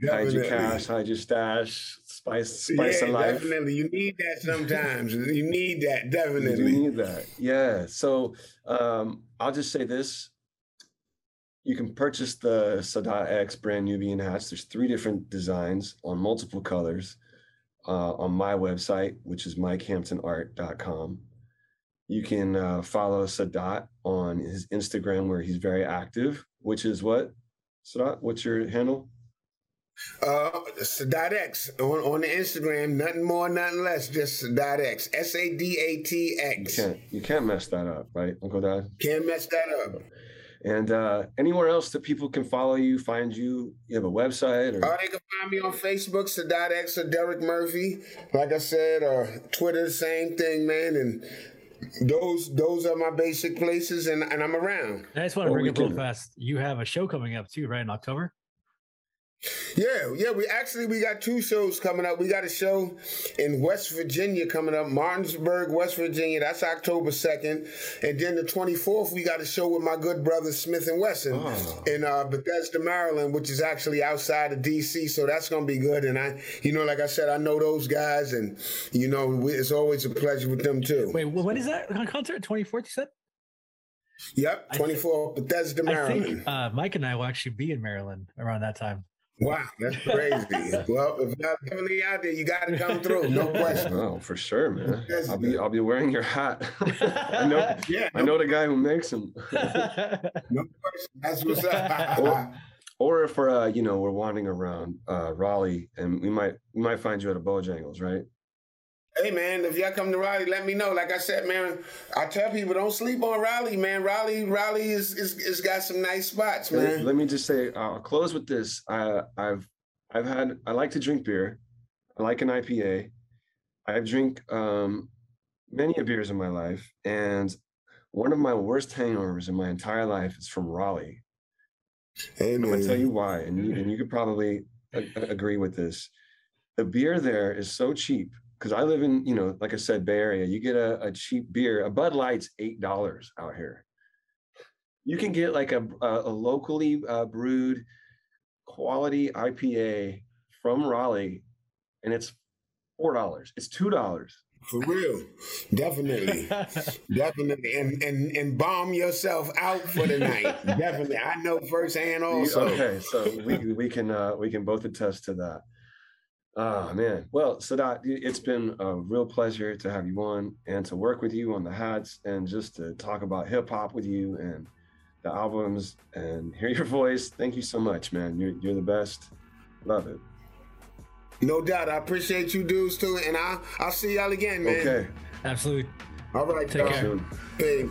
Speaker 2: hide your cash, hide your stash, spice, spice
Speaker 5: yeah,
Speaker 2: of life.
Speaker 5: Definitely, you need that sometimes. you need that definitely.
Speaker 2: You need that. Yeah. So um, I'll just say this: you can purchase the Sadat X brand Nubian hats. There's three different designs on multiple colors uh, on my website, which is mikehamptonart.com. You can uh, follow Sadat on his Instagram, where he's very active, which is what? Sadat, what's your handle?
Speaker 5: Uh, Sadat X on, on the Instagram, nothing more, nothing less, just Sadat X, S A D A T X.
Speaker 2: You can't, you can't mess that up, right, Uncle Dad?
Speaker 5: Can't mess that up.
Speaker 2: And uh, anywhere else that people can follow you, find you, you have a website or?
Speaker 5: Uh, they can find me on Facebook, Sadat X or Derek Murphy. Like I said, or Twitter, same thing, man. And those those are my basic places, and, and I'm around.
Speaker 1: I just want to bring up real fast. You have a show coming up too, right in October?
Speaker 5: Yeah, yeah. We actually we got two shows coming up. We got a show in West Virginia coming up, Martinsburg, West Virginia. That's October second, and then the twenty fourth we got a show with my good brother Smif-N-Wessun oh. in uh, Bethesda, Maryland, which is actually outside of DC. So that's gonna be good. And I, you know, like I said, I know those guys, and you know, we, it's always a pleasure with them too.
Speaker 1: Wait, well, when is that concert? Twenty fourth, you said.
Speaker 5: Yep, twenty four Bethesda, Maryland.
Speaker 1: I think uh, Mike and I will actually be in Maryland around that time.
Speaker 5: Wow, that's crazy. well, if you're definitely out there, you got to come through. No question.
Speaker 2: Oh, for sure, man. I'll be I'll be wearing your hat. I know. Yeah, I know the guy who makes them.
Speaker 5: no question. That's what's up. or,
Speaker 2: or if we're uh, you know we're wandering around uh, Raleigh and we might we might find you at a Bojangles, right?
Speaker 5: Hey man, if y'all come to Raleigh, let me know. Like I said, man, I tell people don't sleep on Raleigh, man. Raleigh, Raleigh is is, is got some nice spots, man.
Speaker 2: Let, let me just say, I'll close with this. I, I've I've had I like to drink beer. I like an IPA. I drink um, many beers in my life, and one of my worst hangovers in my entire life is from Raleigh.
Speaker 5: Hey,
Speaker 2: I'm gonna tell you why, and you, and you could probably a- agree with this. The beer there is so cheap because I live in, you know, like I said, Bay Area. You get a, a cheap beer. A Bud Light's eight dollars out here. You can get like a a, a locally uh, brewed quality IPA from Raleigh, and it's four dollars. It's two dollars.
Speaker 5: For real, definitely, definitely, and and and bomb yourself out for the night. definitely, I know firsthand. Also,
Speaker 2: okay, so we we can uh, we can both attest to that. Ah, man. Well, Sadat, it's been a real pleasure to have you on and to work with you on the hats and just to talk about hip hop with you and the albums and hear your voice. Thank you so much, man. You're, you're the best. Love it.
Speaker 5: No doubt. I appreciate you dudes too. And I'll, I'll see y'all again, man.
Speaker 2: Okay.
Speaker 1: Absolutely.
Speaker 5: All right.
Speaker 1: Take care.
Speaker 5: Hey.